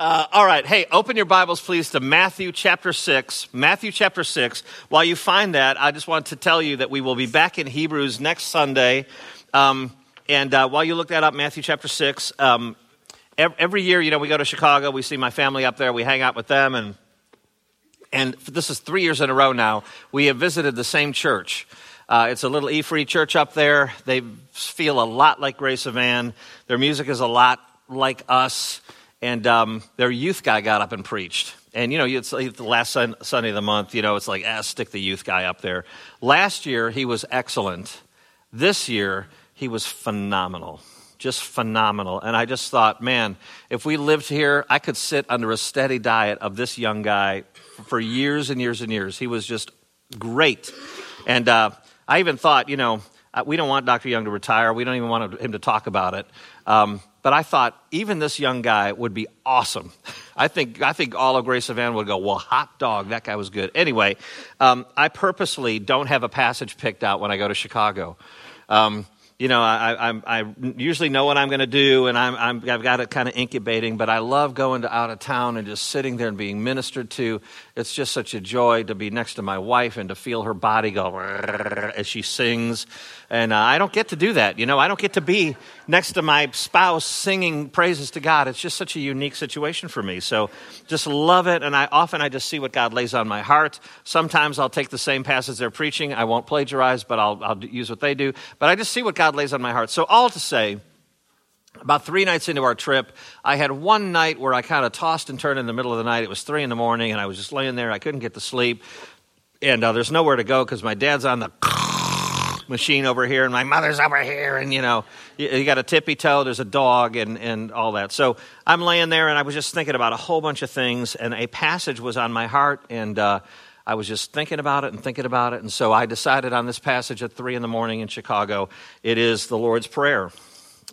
Uh, all right. Hey, open your Bibles, please, to Matthew chapter 6. Matthew chapter 6. While you find that, I just want to tell you that we will be back in Hebrews next Sunday. Um, and uh, while you look that up, Matthew chapter 6, um, every year, you know, we go to Chicago, we see my family up there, we hang out with them, and, and this is three years in a row now, we have visited the same church. Uh, it's a little E-free church up there. They feel a lot like Grace Evan. Their music is a lot like us and um, their youth guy got up and preached. And you know, it's like the last sun, Sunday of the month. You know, it's like ah, stick the youth guy up there. Last year he was excellent. This year he was phenomenal, just phenomenal. And I just thought, man, if we lived here, I could sit under a steady diet of this young guy for years and years and years. He was just great. And uh, I even thought, you know, uh, we don't want Dr. Young to retire. We don't even want him to talk about it. Um, but I thought even this young guy would be awesome. I think, I think all of Grace Evan would go, well, hot dog, that guy was good. Anyway, um, I purposely don't have a passage picked out when I go to Chicago. Um, you know, I, I, I, usually know what I'm going to do, and I'm, I'm, I've got it kind of incubating, but I love going to out of town and just sitting there and being ministered to. It's just such a joy to be next to my wife and to feel her body go as she sings. And uh, I don't get to do that. You know, I don't get to be next to my spouse singing praises to God. It's just such a unique situation for me. So just love it. And I often I just see what God lays on my heart. Sometimes I'll take the same passage they're preaching. I won't plagiarize, but I'll, I'll use what they do. But I just see what God lays on my heart. So all to say, about three nights into our trip, I had one night where I kind of tossed and turned in the middle of the night. It was three in the morning, and I was just laying there. I couldn't get to sleep. And uh, there's nowhere to go because my dad's on the machine over here and my mother's over here and you know you, you, got a tippy toe there's a dog and, and all that so i'm laying there and i was just thinking about a whole bunch of things and a passage was on my heart and uh, i was just thinking about it and thinking about it. And so i decided on this passage at 3 in the morning in chicago. It is the lord's prayer.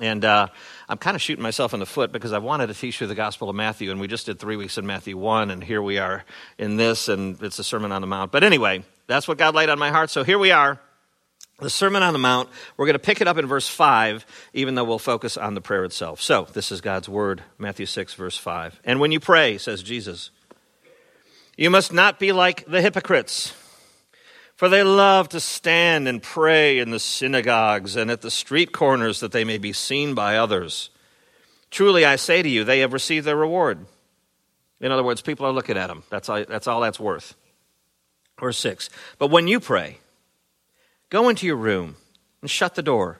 And uh, i'm kind of shooting myself in the foot because i wanted to teach you the gospel of matthew and we just did three weeks in matthew 1 and here we are in this and it's a sermon on the mount. But anyway that's what god laid on my heart. So here we are the Sermon on the Mount, we're going to pick it up in verse 5, even though we'll focus on the prayer itself. So, this is God's word, Matthew 6, verse 5. And when you pray, says Jesus, you must not be like the hypocrites, for they love to stand and pray in the synagogues and at the street corners that they may be seen by others. Truly, I say to you, they have received their reward. In other words, people are looking at them. That's all that's, all that's worth. Verse 6. But when you pray, Go into your room and shut the door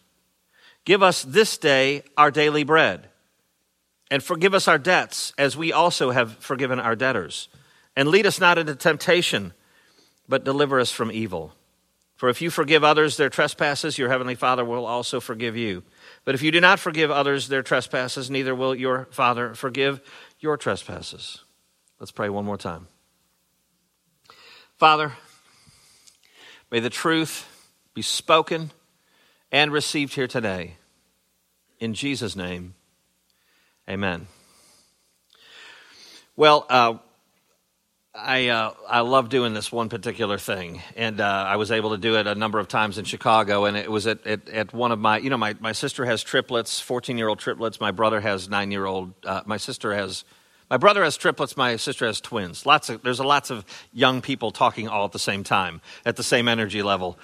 Give us this day our daily bread. And forgive us our debts as we also have forgiven our debtors. And lead us not into temptation, but deliver us from evil. For if you forgive others their trespasses, your heavenly Father will also forgive you. But if you do not forgive others their trespasses, neither will your Father forgive your trespasses. Let's pray one more time. Father, May the truth be spoken and received here today. In Jesus' name, amen. Well, uh, I uh, I love doing this one particular thing, and uh, I was able to do it a number of times in Chicago. And it was at, at, at one of my, you know, my, my sister has triplets, fourteen year old triplets. My brother has nine year old. Uh, my sister has my brother has triplets, my sister has twins. Lots of, there's a lots of young people talking all at the same time, at the same energy level.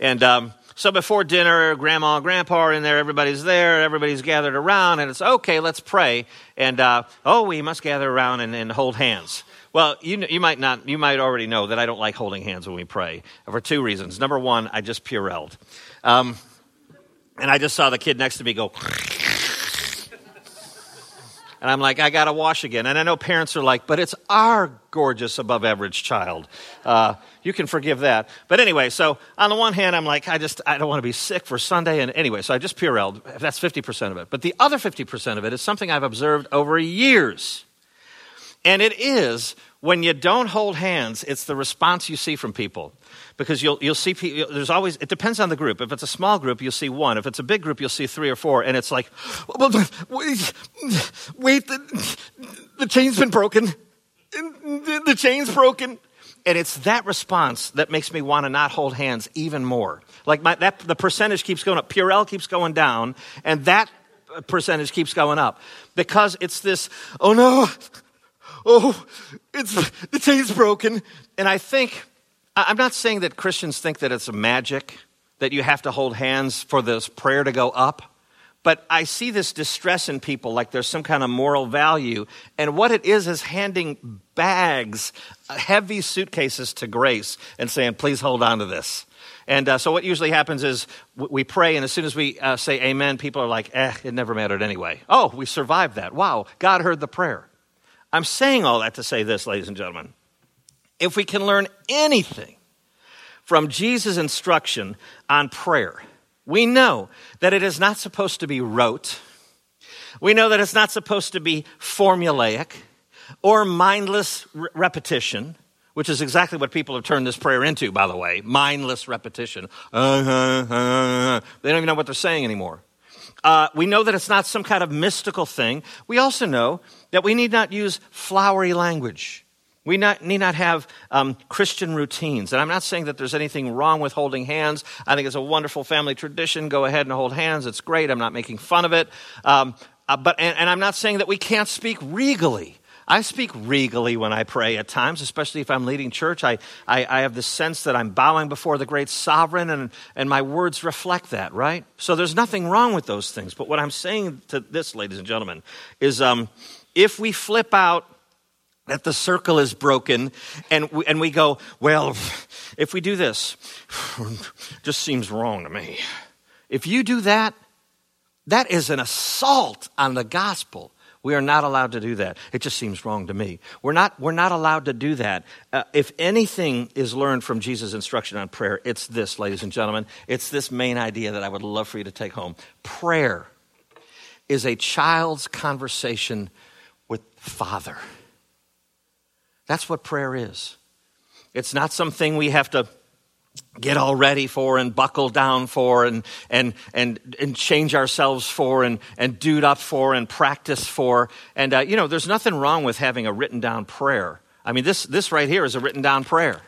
And um, so before dinner, grandma and grandpa are in there, everybody's there, everybody's gathered around, and it's okay, let's pray. And uh, oh, we must gather around and, and hold hands. Well, you, you might not, you might already know that I don't like holding hands when we pray for two reasons. Number one, I just purelled. Um, and I just saw the kid next to me go, and I'm like, I got to wash again. And I know parents are like, but it's our gorgeous above average child. Uh, you can forgive that. But anyway, so on the one hand, I'm like, I just, I don't want to be sick for Sunday. And anyway, so I just Purelled. That's 50% of it. But the other 50% of it is something I've observed over years. And it is when you don't hold hands, it's the response you see from people. Because you'll, you'll see people, there's always, it depends on the group. If it's a small group, you'll see one. If it's a big group, you'll see three or four. And it's like, wait, wait the, the chain's been broken. The chain's broken. And it's that response that makes me want to not hold hands even more. Like my, that, the percentage keeps going up. Purell keeps going down. And that percentage keeps going up. Because it's this, oh no, oh, it's, the chain's broken. And I think, I'm not saying that Christians think that it's a magic, that you have to hold hands for this prayer to go up. But I see this distress in people like there's some kind of moral value. And what it is is handing bags, heavy suitcases to grace and saying, please hold on to this. And uh, so what usually happens is we pray, and as soon as we uh, say amen, people are like, eh, it never mattered anyway. Oh, we survived that. Wow, God heard the prayer. I'm saying all that to say this, ladies and gentlemen. If we can learn anything from Jesus' instruction on prayer, we know that it is not supposed to be rote. We know that it's not supposed to be formulaic or mindless re- repetition, which is exactly what people have turned this prayer into, by the way mindless repetition. Uh-huh, uh-huh. They don't even know what they're saying anymore. Uh, we know that it's not some kind of mystical thing. We also know that we need not use flowery language. We not, need not have um, Christian routines. And I'm not saying that there's anything wrong with holding hands. I think it's a wonderful family tradition. Go ahead and hold hands. It's great. I'm not making fun of it. Um, uh, but, and, and I'm not saying that we can't speak regally. I speak regally when I pray at times, especially if I'm leading church. I, I, I, have the sense that I'm bowing before the great sovereign, and, and my words reflect that, right? So there's nothing wrong with those things. But what I'm saying to this, ladies and gentlemen, is um, if we flip out that the circle is broken and we, and we go, well, if we do this, just seems wrong to me. If you do that, that is an assault on the gospel. We are not allowed to do that. It just seems wrong to me. We're not, we're not allowed to do that. Uh, if anything is learned from Jesus' instruction on prayer, it's this, ladies and gentlemen. It's this main idea that I would love for you to take home. Prayer is a child's conversation with Father. That's what prayer is. It's not something we have to get all ready for and buckle down for and, and, and, and change ourselves for and, and dude up for and practice for. And, uh, you know, there's nothing wrong with having a written down prayer. I mean, this, this right here is a written down prayer.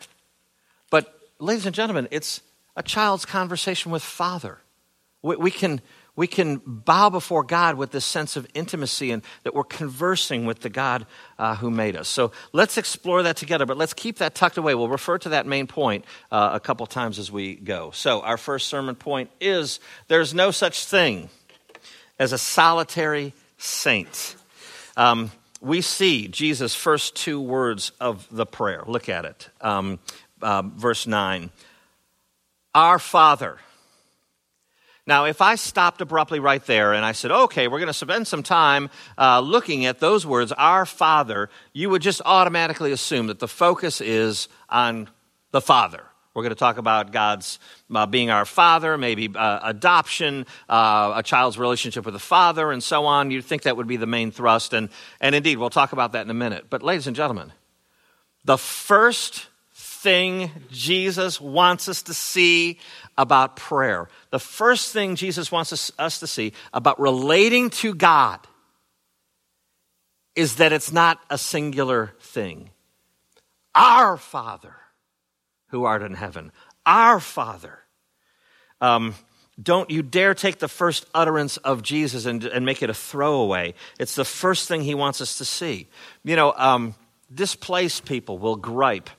But, ladies and gentlemen, it's a child's conversation with Father. We, we can, we can bow before God with this sense of intimacy and that we're conversing with the God uh, who made us. So let's explore that together, but let's keep that tucked away. We'll refer to that main point uh, a couple times as we go. So, our first sermon point is there's no such thing as a solitary saint. Um, we see Jesus' first two words of the prayer. Look at it. Um, uh, verse 9 Our Father now, if I stopped abruptly right there and I said, okay, we're going to spend some time uh, looking at those words, our Father, you would just automatically assume that the focus is on the Father. We're going to talk about God's uh, being our Father, maybe uh, adoption, uh, a child's relationship with the Father, and so on. You'd think that would be the main thrust. And, and indeed, we'll talk about that in a minute. But, ladies and gentlemen, the first thing Jesus wants us to see about prayer. The first thing Jesus wants us, us, to see about relating to God is that it's not a singular thing. Our Father who art in heaven, our Father. Um, don't you dare take the first utterance of Jesus and, and, make it a throwaway. It's the first thing he wants us to see. You know, um, displaced people will gripe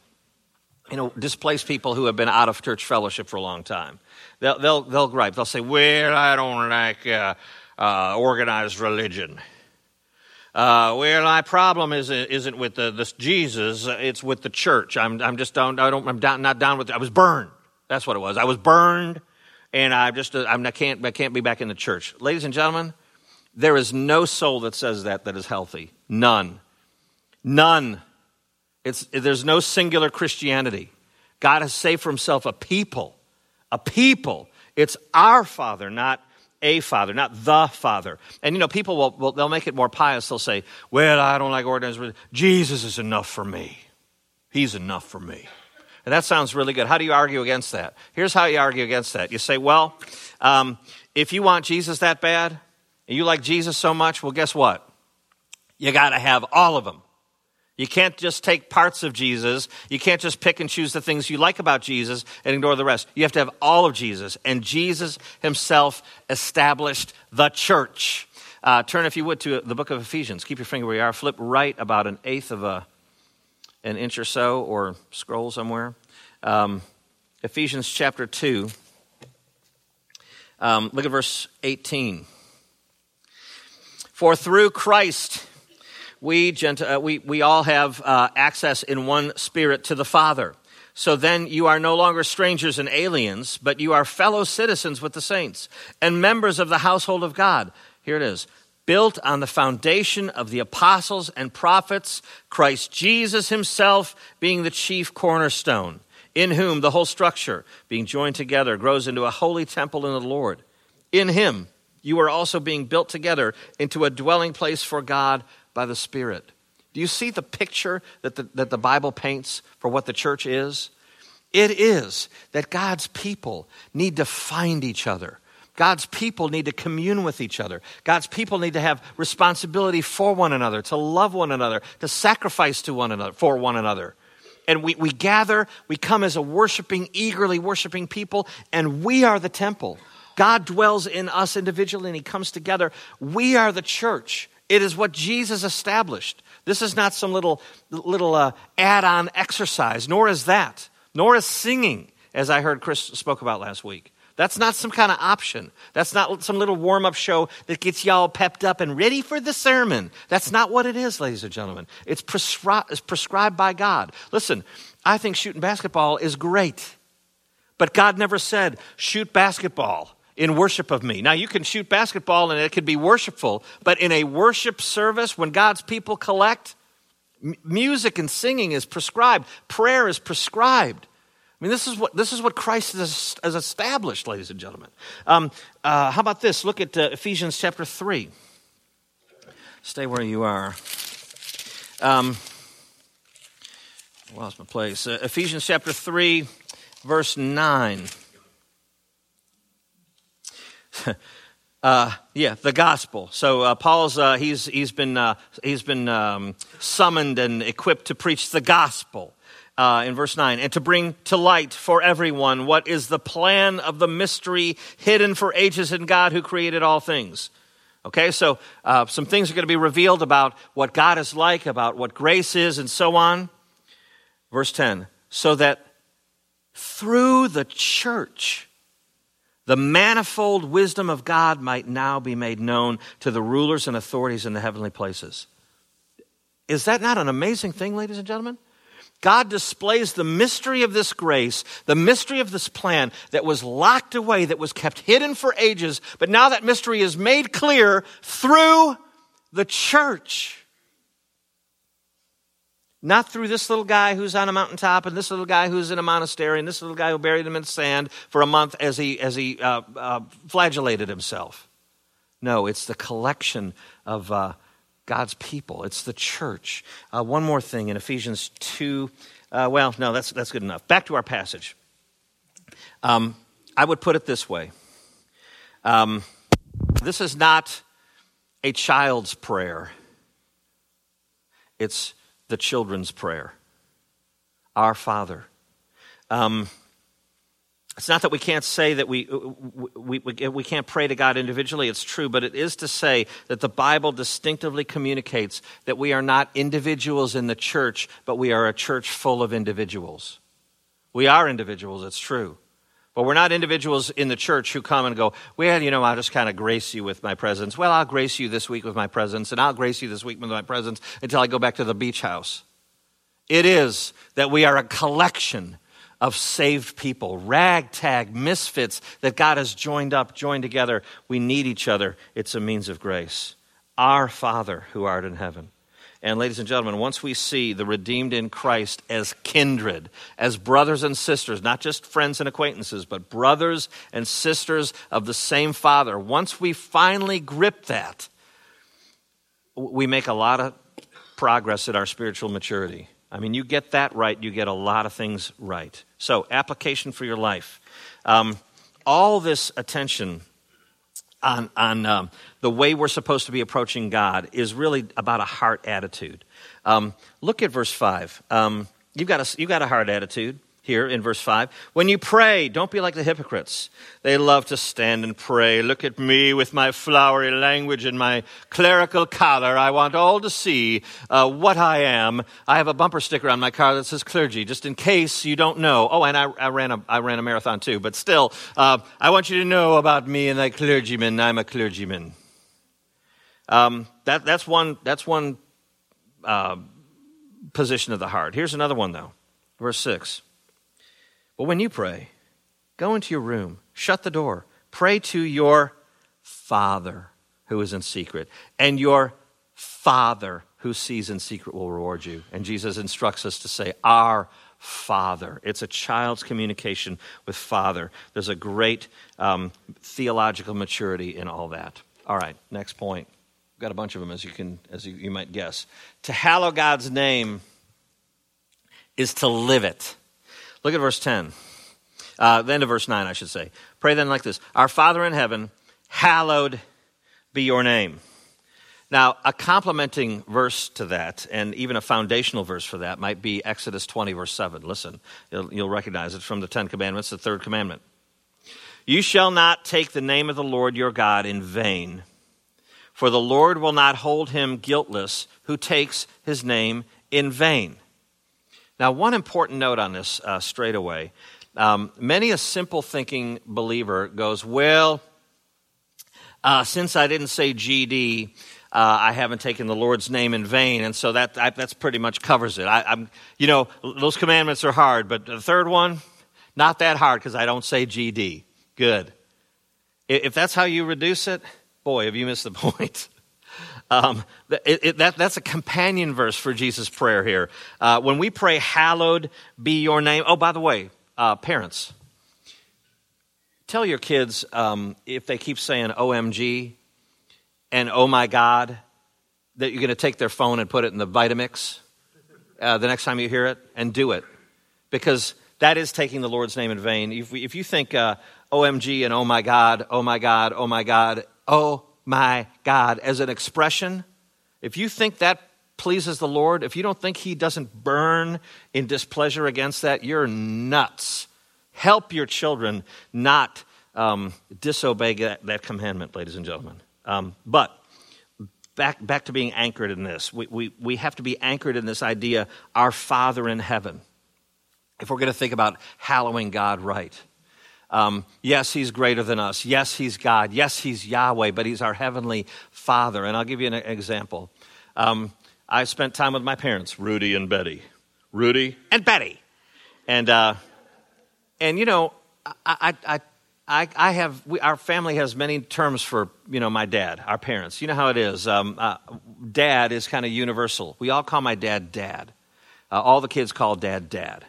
you know, displaced people who have been out of church fellowship for a long time. They'll, they'll, they'll gripe. They'll say, well, I don't like uh, uh, organized religion. Uh, well, my problem isn't, isn't with the, this Jesus, it's with the church. I'm, I'm just down, I don't, I'm down, not down with it. I was burned. That's what it was. I was burned, and I just I'm, I, can't, I can't be back in the church. Ladies and gentlemen, there is no soul that says that that is healthy. None. None. It's, there's no singular Christianity. God has saved for himself a people, a people. It's our Father, not a father, not the father. And you know, people will, will they'll make it more pious. They'll say, "Well, I don't like religion. Jesus is enough for me. He's enough for me." And that sounds really good. How do you argue against that? Here's how you argue against that. You say, "Well, um, if you want Jesus that bad, and you like Jesus so much, well, guess what? You got to have all of them." You can't just take parts of Jesus. You can't just pick and choose the things you like about Jesus and ignore the rest. You have to have all of Jesus. And Jesus himself established the church. Uh, turn, if you would, to the book of Ephesians. Keep your finger where you are. Flip right about an eighth of a, an inch or so, or scroll somewhere. Um, Ephesians chapter 2. Um, look at verse 18. For through Christ, we, uh, we, we all have uh, access in one spirit to the Father. So then you are no longer strangers and aliens, but you are fellow citizens with the saints and members of the household of God. Here it is built on the foundation of the apostles and prophets, Christ Jesus himself being the chief cornerstone, in whom the whole structure, being joined together, grows into a holy temple in the Lord. In him, you are also being built together into a dwelling place for God by the Spirit. Do you see the picture that the, that the Bible paints for what the church is? It is that God's people need to find each other. God's people need to commune with each other. God's people need to have responsibility for one another, to love one another, to sacrifice to one another, for one another. And we, we gather, we come as a worshiping, eagerly worshiping people, and we are the temple. God dwells in us individually and He comes together. We are the church. It is what Jesus established. This is not some little, little uh, add on exercise, nor is that, nor is singing, as I heard Chris spoke about last week. That's not some kind of option. That's not some little warm up show that gets y'all pepped up and ready for the sermon. That's not what it is, ladies and gentlemen. It's, prescri- it's prescribed by God. Listen, I think shooting basketball is great, but God never said, shoot basketball in worship of me. Now, you can shoot basketball and it can be worshipful, but in a worship service, when God's people collect, m- music and singing is prescribed, prayer is prescribed. I mean, this is what, this is what Christ has, established, ladies and gentlemen. Um, uh, how about this? Look at uh, Ephesians chapter 3. Stay where you are. Um, lost my place. Uh, Ephesians chapter 3, verse 9. Uh, yeah, the gospel. So uh, Paul's uh, he's he's been uh, he's been um, summoned and equipped to preach the gospel. Uh, in verse 9, and to bring to light for everyone what is the plan of the mystery hidden for ages in God who created all things. Okay, so uh, some things are going to be revealed about what God is like, about what grace is, and so on. Verse 10 so that through the church, the manifold wisdom of God might now be made known to the rulers and authorities in the heavenly places. Is that not an amazing thing, ladies and gentlemen? God displays the mystery of this grace, the mystery of this plan that was locked away, that was kept hidden for ages, but now that mystery is made clear through the church. Not through this little guy who's on a mountaintop and this little guy who's in a monastery and this little guy who buried him in sand for a month as he, as he uh, uh, flagellated himself. No, it's the collection of uh, God's people, it's the church. Uh, one more thing in Ephesians 2. Uh, well, no, that's, that's good enough. Back to our passage. Um, I would put it this way um, this is not a child's prayer, it's the children's prayer Our Father. Um, it's not that we can't say that we, we, we, we, can't pray to God individually, it's true, but it is to say that the Bible distinctively communicates that we are not individuals in the church, but we are a church full of individuals. We are individuals, it's true. But we're not individuals in the church who come and go, well, you know, I'll just kind of grace you with my presence. Well, I'll grace you this week with my presence, and I'll grace you this week with my presence until I go back to the beach house. It is that we are a collection of saved people, ragtag misfits that God has joined up, joined together. We need each other. It's a means of grace. Our Father who art in heaven. And, ladies and gentlemen, once we see the redeemed in Christ as kindred, as brothers and sisters, not just friends and acquaintances, but brothers and sisters of the same Father, once we finally grip that, we make a lot of progress in our spiritual maturity. I mean, you get that right, you get a lot of things right. So, application for your life. Um, all this attention on, on um, the way we're supposed to be approaching God is really about a heart attitude. Um, look at verse 5. Um, you've, got a, you've got a heart attitude here in verse 5. When you pray, don't be like the hypocrites. They love to stand and pray. Look at me with my flowery language and my clerical collar. I want all to see uh, what I am. I have a bumper sticker on my car that says clergy, just in case you don't know. Oh, and I, I ran, a, I ran a marathon too, but still, uh, I want you to know about me and that clergyman. I'm a clergyman. Um, that, that's one, that's one uh, position of the heart. Here's another one, though. Verse 6. But when you pray, go into your room, shut the door, pray to your Father who is in secret, and your Father who sees in secret will reward you. And Jesus instructs us to say, Our Father. It's a child's communication with Father. There's a great um, theological maturity in all that. All right, next point. Got a bunch of them, as you can, as you, you might guess. To hallow God's name is to live it. Look at verse 10. Uh, the end of verse 9, I should say. Pray then like this Our Father in heaven, hallowed be your name. Now, a complementing verse to that, and even a foundational verse for that, might be Exodus 20, verse 7. Listen, you'll, you'll recognize it from the Ten Commandments, the third commandment. You shall not take the name of the Lord your God in vain, for the Lord will not hold him guiltless who takes his name in vain. Now, one important note on this uh, straight away. Um, many a simple thinking believer goes, Well, uh, since I didn't say GD, uh, I haven't taken the Lord's name in vain, and so that I, that's pretty much covers it. I, am you know, those commandments are hard, but the third one, not that hard because I don't say GD. Good. If that's how you reduce it, boy, have you missed the point. Um, it, it, that, that's a companion verse for Jesus' prayer here. Uh, when we pray, Hallowed be your name. Oh, by the way, uh, parents, tell your kids um, if they keep saying OMG and oh my God, that you're going to take their phone and put it in the Vitamix uh, the next time you hear it and do it. Because that is taking the Lord's name in vain. If, if you think uh, OMG and oh my God, oh my God, oh my God, oh my God as an expression, if you think that pleases the Lord, if you don't think He doesn't burn in displeasure against that, you're nuts. Help your children not um, disobey that, that, commandment, ladies and gentlemen. Um, but back, back to being anchored in this. We, we, we have to be anchored in this idea, our Father in heaven. If we're going to think about hallowing God right. Um, yes, He's greater than us. Yes, He's God. Yes, He's Yahweh, but He's our Heavenly Father. And I'll give you an example. Um, I spent time with my parents, Rudy and Betty. Rudy and Betty. And, uh, and you know, I, I, I, I have, we, our family has many terms for, you know, my dad, our parents. You know how it is. Um, uh, dad is kind of universal. We all call my dad dad. Uh, all the kids call dad dad.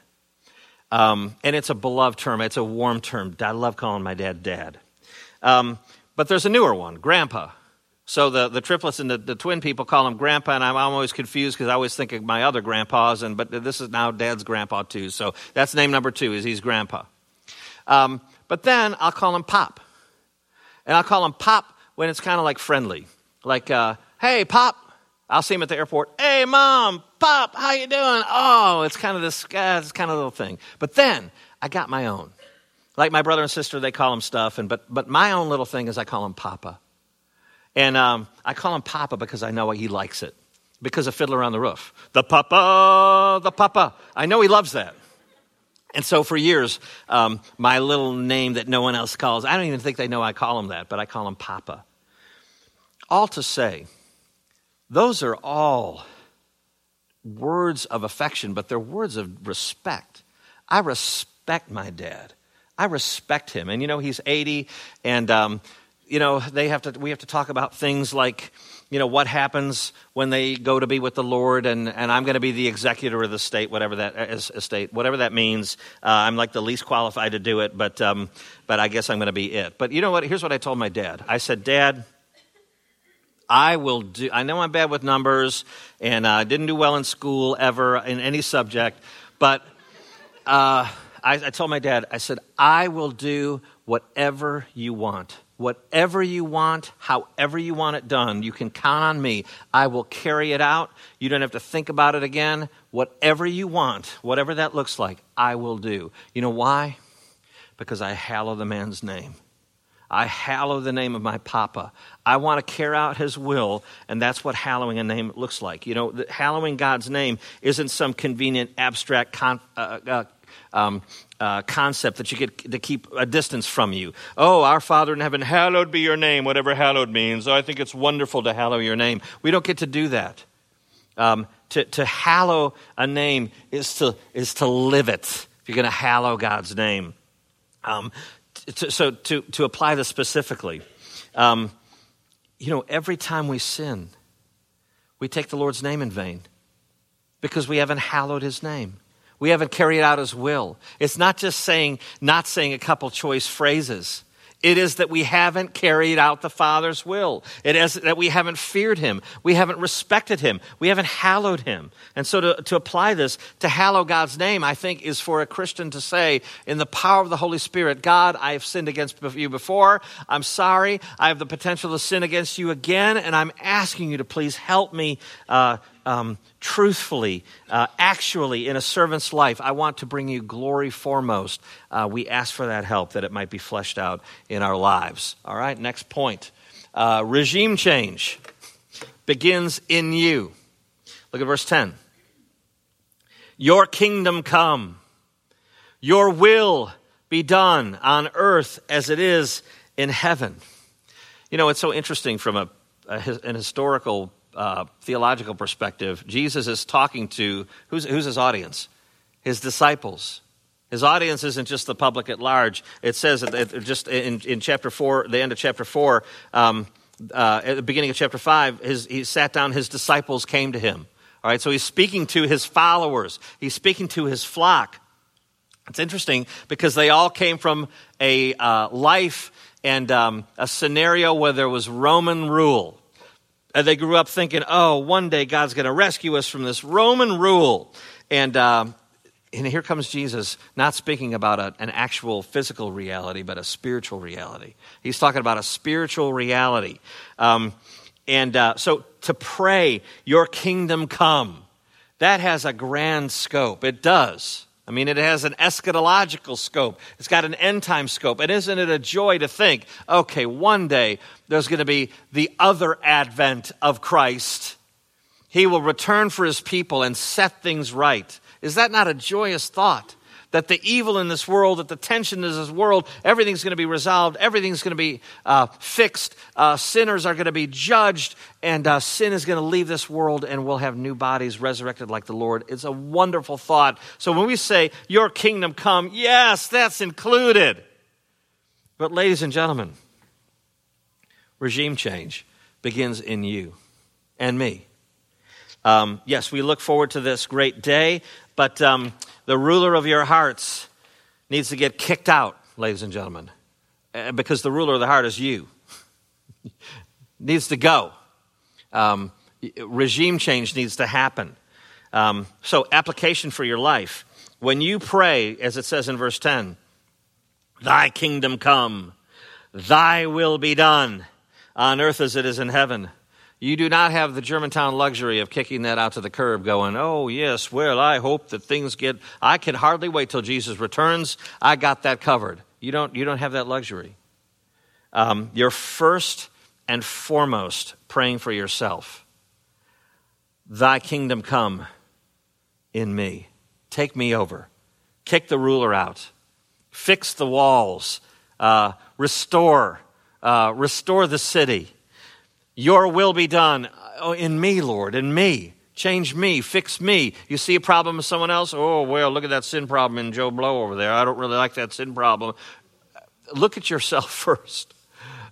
Um, and it's a beloved term, it's a warm term. I love calling my dad dad. Um, but there's a newer one, grandpa. So the, the triplets and the, the twin people call him grandpa, and I'm, always confused because I always think of my other grandpas, and, but this is now dad's grandpa too. So that's name number two, is he's grandpa. Um, but then I'll call him pop. And I'll call him pop when it's kind of like friendly. Like, uh, hey, pop. I'll see him at the airport. Hey, mom, Pop, how you doing? Oh, it's kind of this, uh, it's kind of little thing. But then I got my own. Like my brother and sister, they call him stuff, and but but my own little thing is I call him Papa, and um, I call him Papa because I know he likes it because of Fiddler on the Roof. The Papa, the Papa. I know he loves that. And so for years, um, my little name that no one else calls, I don't even think they know I call him that, but I call him Papa. All to say, those are all words of affection, but they're words of respect. I respect my dad. I respect him. And you know, he's 80, and um, you know, they have to, we have to talk about things like, you know, what happens when they go to be with the Lord, and, and I'm going to be the executor of the state, whatever that estate, whatever that means. Uh, I'm like the least qualified to do it, but um, but I guess I'm going to be it. But you know what? Here's what I told my dad. I said, Dad, I will do. I know I'm bad with numbers, and I uh, didn't do well in school ever in any subject, but uh, I, I told my dad, I said, I will do whatever you want. Whatever you want, however you want it done, you can count on me. I will carry it out. You don't have to think about it again. Whatever you want, whatever that looks like, I will do. You know why? Because I hallow the man's name. I hallow the name of my Papa. I want to carry out his will, and that's what hallowing a name looks like. You know, hallowing God's name isn't some convenient, abstract con- uh, uh, um, uh, concept that you get to keep a distance from you. Oh, our Father in heaven, hallowed be your name, whatever hallowed means. Oh, I think it's wonderful to hallow your name. We don't get to do that. Um, to, to hallow a name is to, is to live it. If you're going to hallow God's name. Um, to, so to, to apply this specifically, um, you know, every time we sin, we take the Lord's name in vain because we haven't hallowed his name. We haven't carried out his will. It's not just saying, not saying a couple choice phrases. It is that we haven't carried out the Father's will. It is that we haven't feared Him. We haven't respected Him. We haven't hallowed Him. And so to, to apply this, to hallow God's name, I think is for a Christian to say, in the power of the Holy Spirit, God, I have sinned against you before. I'm sorry. I have the potential to sin against you again, and I'm asking you to please help me uh, um, truthfully, uh, actually, in a servant's life, I want to bring you glory foremost. Uh, we ask for that help that it might be fleshed out in our lives. All right, next point. Uh, regime change begins in you. Look at verse 10. Your kingdom come, your will be done on earth as it is in heaven. You know, it's so interesting from a, a an historical uh, theological perspective, Jesus is talking to who's, who's his audience? His disciples. His audience isn't just the public at large. It says that just in, in chapter 4, the end of chapter 4, um, uh, at the beginning of chapter 5, his, he sat down, his disciples came to him. All right, so he's speaking to his followers, he's speaking to his flock. It's interesting because they all came from a uh, life and um, a scenario where there was Roman rule. And they grew up thinking, oh, one day God's going to rescue us from this Roman rule. And, uh, and here comes Jesus, not speaking about a, an actual physical reality, but a spiritual reality. He's talking about a spiritual reality. Um, and uh, so to pray, Your kingdom come, that has a grand scope. It does. I mean, it has an eschatological scope. It's got an end time scope. And isn't it a joy to think, okay, one day there's going to be the other advent of Christ? He will return for his people and set things right. Is that not a joyous thought? That the evil in this world, that the tension in this world, everything's going to be resolved, everything's going to be uh, fixed, uh, sinners are going to be judged, and uh, sin is going to leave this world, and we'll have new bodies resurrected like the Lord. It's a wonderful thought. So when we say, Your kingdom come, yes, that's included. But, ladies and gentlemen, regime change begins in you and me. Um, yes, we look forward to this great day, but um, the ruler of your hearts needs to get kicked out, ladies and gentlemen, uh, because the ruler of the heart is you. needs to go. Um, regime change needs to happen. Um, so, application for your life. When you pray, as it says in verse 10, Thy kingdom come, Thy will be done on earth as it is in heaven. You do not have the Germantown luxury of kicking that out to the curb, going, oh, yes, well, I hope that things get, I can hardly wait till Jesus returns. I got that covered. You don't, you don't have that luxury. Um, you're first and foremost praying for yourself. Thy kingdom come in me. Take me over. Kick the ruler out. Fix the walls. Uh, restore. Uh, restore the city your will be done oh, in me, Lord, in me. Change me, fix me. You see a problem with someone else? Oh, well, look at that sin problem in Joe Blow over there. I don't really like that sin problem. Look at yourself first.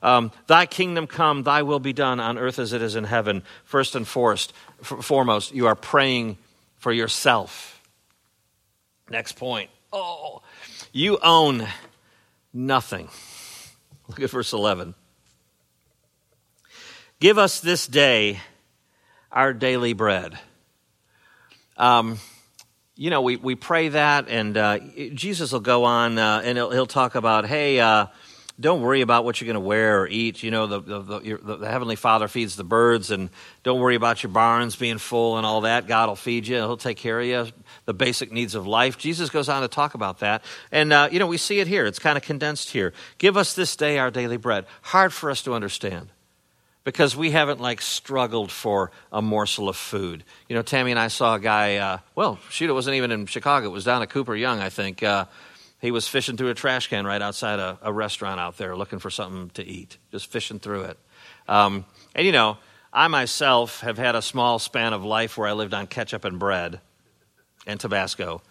Um, thy kingdom come, thy will be done on earth as it is in heaven. First and foremost, foremost you are praying for yourself. Next point. Oh, you own nothing. Look at verse 11. Give us this day our daily bread. Um, you know, we, we pray that, and uh, Jesus will go on uh, and he'll, he'll, talk about, hey, uh, don't worry about what you're going to wear or eat. You know, the, the, the, the, Heavenly Father feeds the birds, and don't worry about your barns being full and all that. God will feed you, He'll take care of you, the basic needs of life. Jesus goes on to talk about that. And, uh, you know, we see it here. It's kind of condensed here. Give us this day our daily bread. Hard for us to understand because we haven't like struggled for a morsel of food. You know, Tammy and I saw a guy. Uh, well, shoot, it wasn't even in Chicago. It was down at Cooper Young, I think. Uh, he was fishing through a trash can right outside a, a, restaurant out there, looking for something to eat, just fishing through it. Um, and you know, I myself have had a small span of life where I lived on ketchup and bread and Tabasco.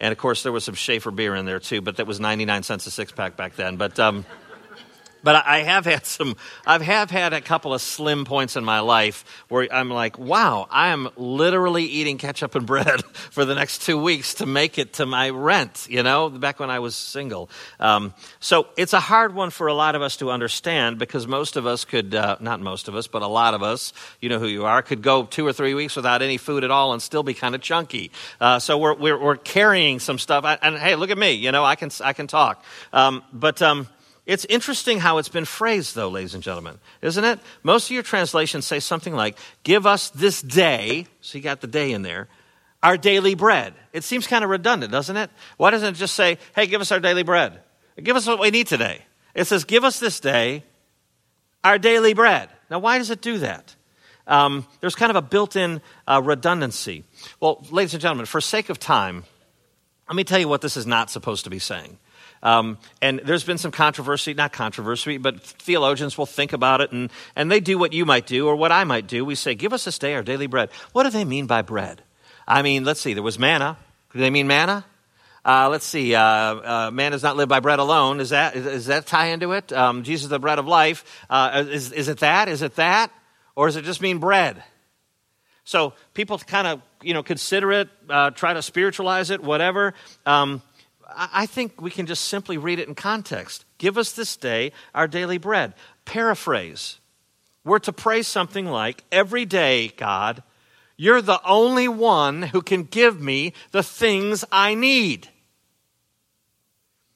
And of course, there was some Schaefer beer in there too, but that was 99 cents a six pack back then. But um, but I have had some, I have had a couple of slim points in my life where I'm like, wow, I am literally eating ketchup and bread for the next two weeks to make it to my rent, you know, back when I was single. Um, so it's a hard one for a lot of us to understand because most of us could, uh, not most of us, but a lot of us, you know who you are, could go two or three weeks without any food at all and still be kind of chunky. Uh, so we're, we're, we're, carrying some stuff. And hey, look at me, you know, I can, I can talk. Um, but, um, it's interesting how it's been phrased, though, ladies and gentlemen, isn't it? Most of your translations say something like, Give us this day, so you got the day in there, our daily bread. It seems kind of redundant, doesn't it? Why doesn't it just say, Hey, give us our daily bread? Give us what we need today. It says, Give us this day our daily bread. Now, why does it do that? Um, there's kind of a built in uh, redundancy. Well, ladies and gentlemen, for sake of time, let me tell you what this is not supposed to be saying. Um, and there's been some controversy, not controversy, but theologians will think about it and, and they do what you might do or what I might do. We say, Give us this day our daily bread. What do they mean by bread? I mean, let's see, there was manna. Do they mean manna? Uh, let's see, uh, uh, man does not live by bread alone. Is that, is, is that tie into it? Um, Jesus, the bread of life. Uh, is, is it that? Is it that? Or does it just mean bread? So people kind of, you know, consider it, uh, try to spiritualize it, whatever. Um, I think we can just simply read it in context. Give us this day our daily bread. Paraphrase. We're to pray something like, Every day, God, you're the only one who can give me the things I need.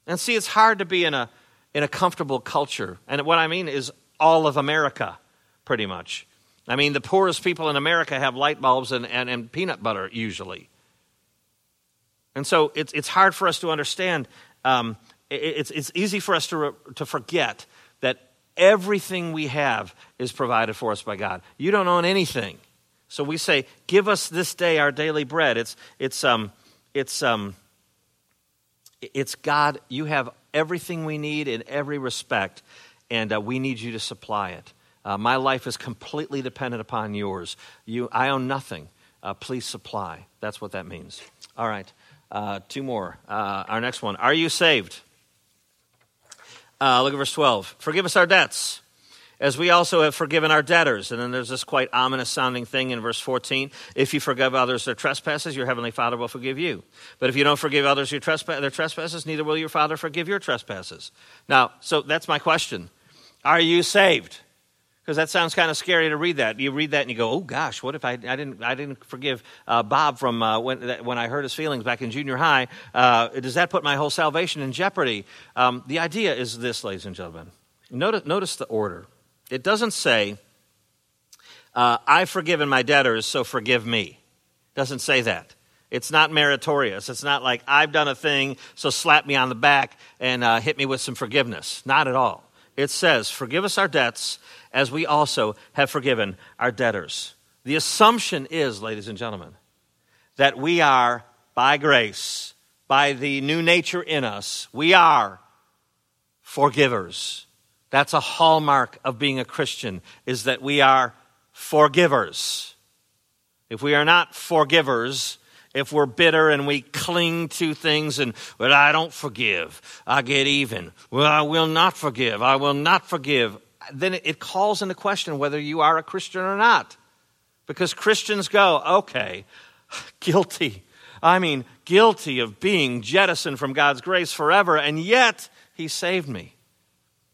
And see, it's hard to be in a, in a comfortable culture. And what I mean is all of America, pretty much. I mean, the poorest people in America have light bulbs and, and, and peanut butter, usually. And so it's, it's hard for us to understand. Um, it's, it's easy for us to, re, to forget that everything we have is provided for us by God. You don't own anything. So we say, Give us this day our daily bread. It's, it's, um, it's, um, it's God, you have everything we need in every respect, and uh, we need you to supply it. Uh, my life is completely dependent upon yours. You, I own nothing. Uh, please supply. That's what that means. All right. Uh, two more. Uh, our next one. Are you saved? Uh, look at verse 12. Forgive us our debts, as we also have forgiven our debtors. And then there's this quite ominous sounding thing in verse 14. If you forgive others their trespasses, your heavenly Father will forgive you. But if you don't forgive others their trespasses, neither will your Father forgive your trespasses. Now, so that's my question. Are you saved? Because that sounds kind of scary to read that. You read that and you go, "Oh gosh, what if I, I didn't I didn't forgive uh, Bob from uh, when when I hurt his feelings back in junior high? Uh, does that put my whole salvation in jeopardy?" Um, the idea is this, ladies and gentlemen. Notice, notice the order. It doesn't say, uh, "I've forgiven my debtors, so forgive me." It doesn't say that. It's not meritorious. It's not like I've done a thing, so slap me on the back and uh, hit me with some forgiveness. Not at all. It says, "Forgive us our debts." as we also have forgiven our debtors. The assumption is, ladies and gentlemen, that we are, by grace, by the new nature in us, we are forgivers. That's a hallmark of being a Christian, is that we are forgivers. If we are not forgivers, if we're bitter and we cling to things and, well, I don't forgive, I get even. Well, I will not forgive, I will not forgive. then it calls into question whether you are a Christian or not. Because Christians go, okay, guilty. I mean, guilty of being jettisoned from God's grace forever, and yet He saved me.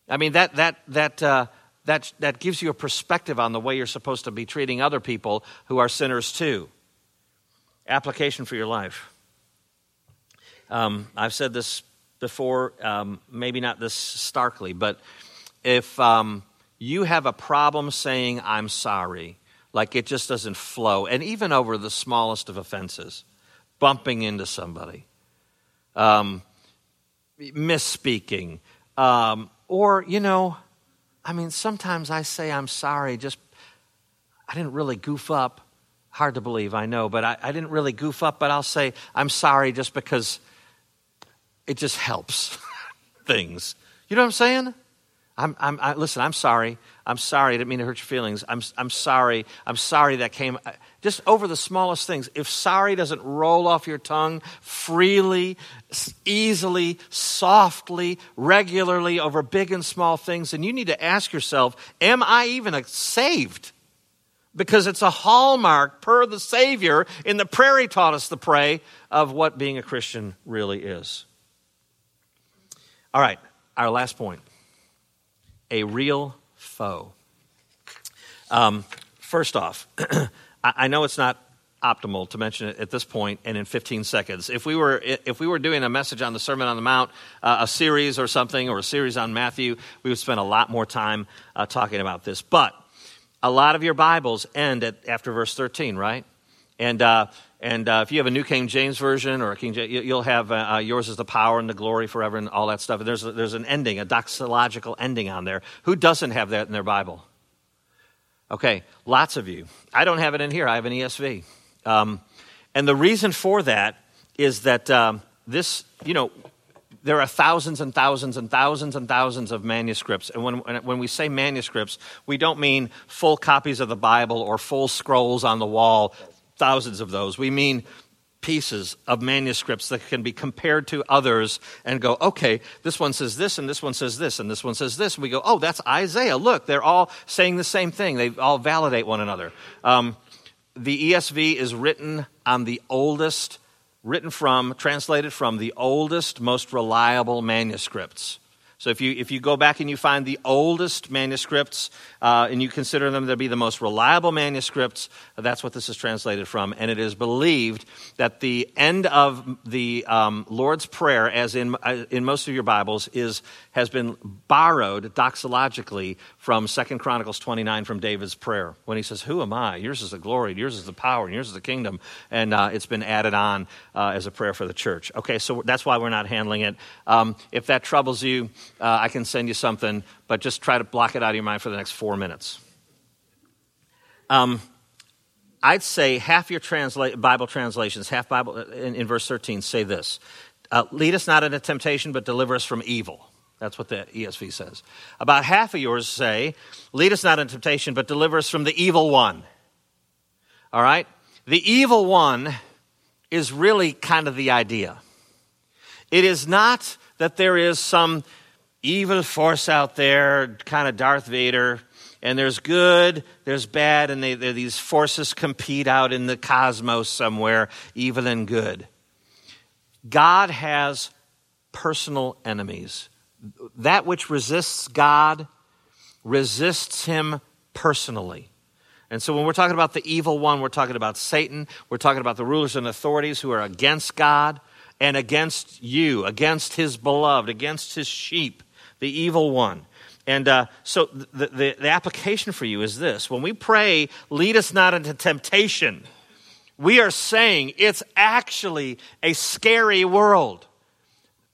I mean, that, that, that, uh, that, that gives you a perspective on the way you're supposed to be treating other people who are sinners too. Application for your life. Um, I've said this before, um, maybe not this starkly, but if um, you have a problem saying, I'm sorry, like it just doesn't flow, and even over the smallest of offenses, bumping into somebody, um, misspeaking, um, or, you know, I mean, sometimes I say I'm sorry, just I didn't really goof up. Hard to believe, I know, but I, I didn't really goof up, but I'll say I'm sorry just because it just helps things. You know what I'm saying? I'm, I'm, I, listen, I'm sorry. I'm sorry. I didn't mean to hurt your feelings. I'm, I'm sorry. I'm sorry that came. Uh, just over the smallest things. If sorry doesn't roll off your tongue freely, easily, softly, regularly over big and small things, then you need to ask yourself, am I even saved? Because it's a hallmark per the Savior in the prayer he taught us to pray of what being a Christian really is. All right, our last point a real foe. Um, first off, I know it's not optimal to mention it at this point and in 15 seconds. If we were if we were doing a message on the Sermon on the Mount, uh, a series or something, or a series on Matthew, we would spend a lot more time uh, talking about this. But a lot of your Bibles end at after verse 13, right? And uh, and uh, if you have a New King James version or a King James, you'll have uh, uh, yours is the power and the glory forever and all that stuff. And there's, there's an ending, a doxological ending on there. Who doesn't have that in their Bible? Okay, lots of you. I don't have it in here. I have an ESV. Um, and the reason for that is that um, this, you know, there are thousands and thousands and thousands and thousands of manuscripts. And when, when we say manuscripts, we don't mean full copies of the Bible or full scrolls on the wall thousands of those. We mean pieces of manuscripts that can be compared to others and go, okay, this one says this, and this one says this, and this one says this. And we go, oh, that's Isaiah. Look, they're all saying the same thing. They all validate one another. Um, the ESV is written on the oldest, written from, translated from the oldest, most reliable manuscripts. So if you, if you go back and you find the oldest manuscripts uh, and you consider them to be the most reliable manuscripts, that's what this is translated from. And it is believed that the end of the um, Lord's Prayer, as in, uh, in most of your Bibles, is, has been borrowed doxologically from Second Chronicles 29 from David's prayer when he says, Who am I? Yours is the glory, yours is the power, and yours is the kingdom. And uh, it's been added on uh, as a prayer for the church. Okay, so that's why we're not handling it. Um, if that troubles you, uh, I can send you something, but just try to block it out of your mind for the next four minutes. Um, I'd say half your transla- Bible translations, half Bible in, in verse 13, say this uh, Lead us not into temptation, but deliver us from evil. That's what the ESV says. About half of yours say, Lead us not into temptation, but deliver us from the evil one. All right? The evil one is really kind of the idea. It is not that there is some evil force out there, kind of Darth Vader, and there's good, there's bad, and they, these forces compete out in the cosmos somewhere, evil and good. God has personal enemies. That which resists God resists him personally. And so when we're talking about the evil one, we're talking about Satan, we're talking about the rulers and authorities who are against God and against you, against his beloved, against his sheep the evil one. And uh, so the, the, the application for you is this when we pray, lead us not into temptation, we are saying it's actually a scary world.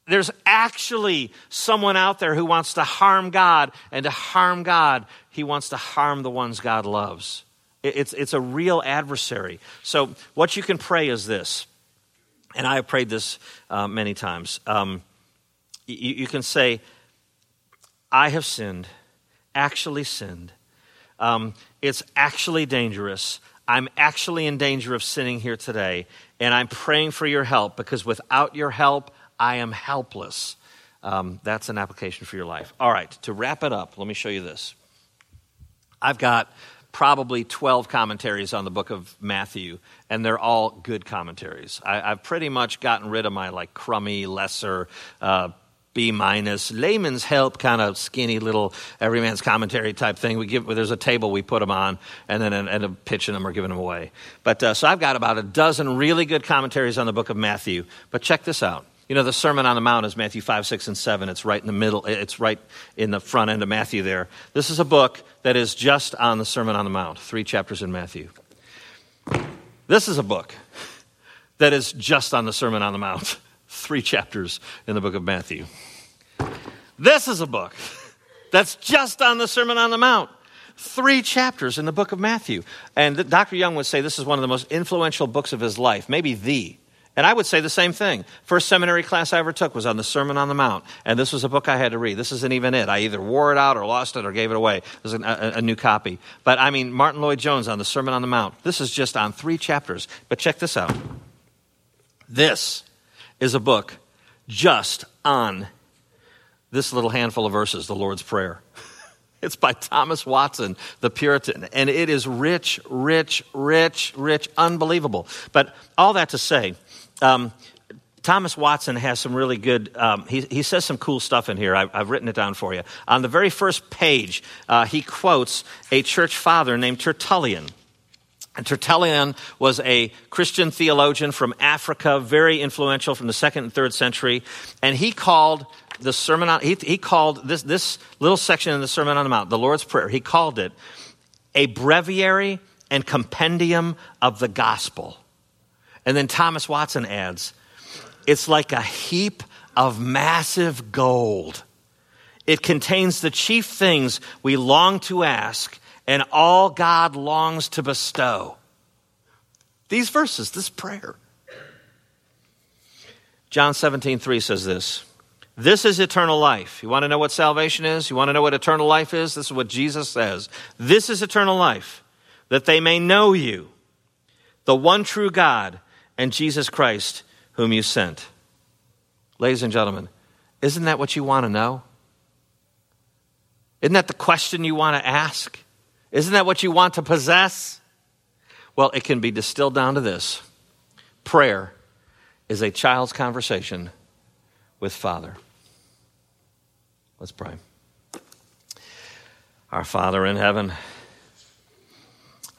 There's actually someone out there who wants to harm God, and to harm God, he wants to harm the ones God loves. It's, it's a real adversary. So, what you can pray is this, and I have prayed this uh, many times. Um, you, you can say, I have sinned, actually sinned. Um, it's actually dangerous. I'm actually in danger of sinning here today, and I'm praying for your help because without your help, I am helpless. Um, that's an application for your life. All right, to wrap it up, let me show you this. I've got probably 12 commentaries on the book of Matthew, and they're all good commentaries. I, have pretty much gotten rid of my like crummy, lesser, uh, B minus, layman's help kind of skinny little everyman's commentary type thing. We give there's a table we put them on, and then end up pitching them or giving them away. But uh, so I've got about a dozen really good commentaries on the book of Matthew. But check this out. You know, the Sermon on the Mount is Matthew 5, 6, and 7. It's right in the middle, it's right in the front end of Matthew there. This is a book that is just on the Sermon on the Mount, three chapters in Matthew. This is a book that is just on the Sermon on the Mount, three chapters in the book of Matthew. This is a book that's just on the Sermon on the Mount, three chapters in the book of Matthew. And Dr. Young would say this is one of the most influential books of his life, maybe the and I would say the same thing. First seminary class I ever took was on the Sermon on the Mount, and this was a book I had to read. This isn't even it. I either wore it out or lost it or gave it away. This is a, a new copy. But I mean, Martyn Lloyd-Jones on the Sermon on the Mount. This is just on three chapters. But check this out. This is a book just on this little handful of verses, the Lord's Prayer. It's by Thomas Watson, the Puritan. And it is rich, rich, rich, rich, unbelievable. But all that to say, um, Thomas Watson has some really good, um, he, he says some cool stuff in here. I, have written it down for you. On the very first page, uh, he quotes a church father named Tertullian. And Tertullian was a Christian theologian from Africa, very influential from the second and third century. And he called the Sermon on, he, he called this, this little section in the Sermon on the Mount, the Lord's Prayer, he called it a breviary and compendium of the gospel. And then Thomas Watson adds, it's like a heap of massive gold. It contains the chief things we long to ask and all God longs to bestow. These verses, this prayer. John 17, 3 says this. This is eternal life. You want to know what salvation is? You want to know what eternal life is? This is what Jesus says. This is eternal life, that they may know you, the one true God, and Jesus Christ, whom you sent. Ladies and gentlemen, isn't that what you want to know? Isn't that the question you want to ask? Isn't that what you want to possess? Well, it can be distilled down to this prayer is a child's conversation with Father. Let's pray. Our Father in heaven,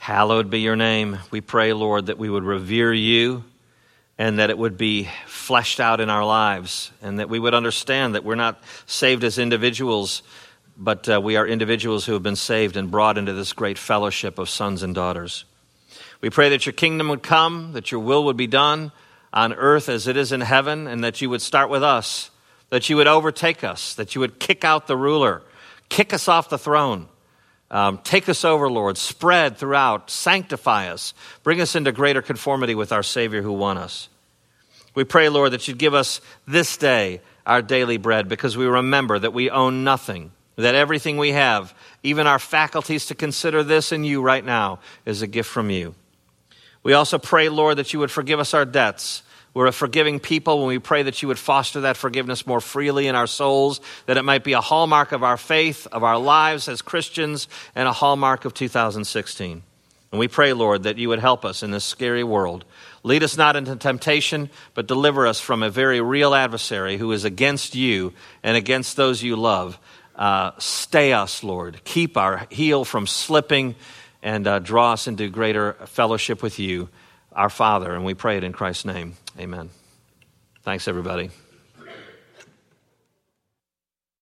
Hallowed be your name. We pray, Lord, that we would revere you and that it would be fleshed out in our lives and that we would understand that we're not saved as individuals, but uh, we are individuals who have been saved and brought into this great fellowship of sons and daughters. We pray that your kingdom would come, that your will would be done on earth as it is in heaven, and that you would start with us, that you would overtake us, that you would kick out the ruler, kick us off the throne um, take us over, Lord. Spread throughout. Sanctify us. Bring us into greater conformity with our Savior who won us. We pray, Lord, that you'd give us this day our daily bread because we remember that we own nothing, that everything we have, even our faculties to consider this in you right now, is a gift from you. We also pray, Lord, that you would forgive us our debts we're a forgiving people when we pray that you would foster that forgiveness more freely in our souls, that it might be a hallmark of our faith, of our lives as Christians, and a hallmark of 2016. And we pray, Lord, that you would help us in this scary world. Lead us not into temptation, but deliver us from a very real adversary who is against you and against those you love. Uh, stay us, Lord. Keep our heel from slipping and uh, draw us into greater fellowship with you, our Father. And we pray it in Christ's name. Amen. Thanks, everybody.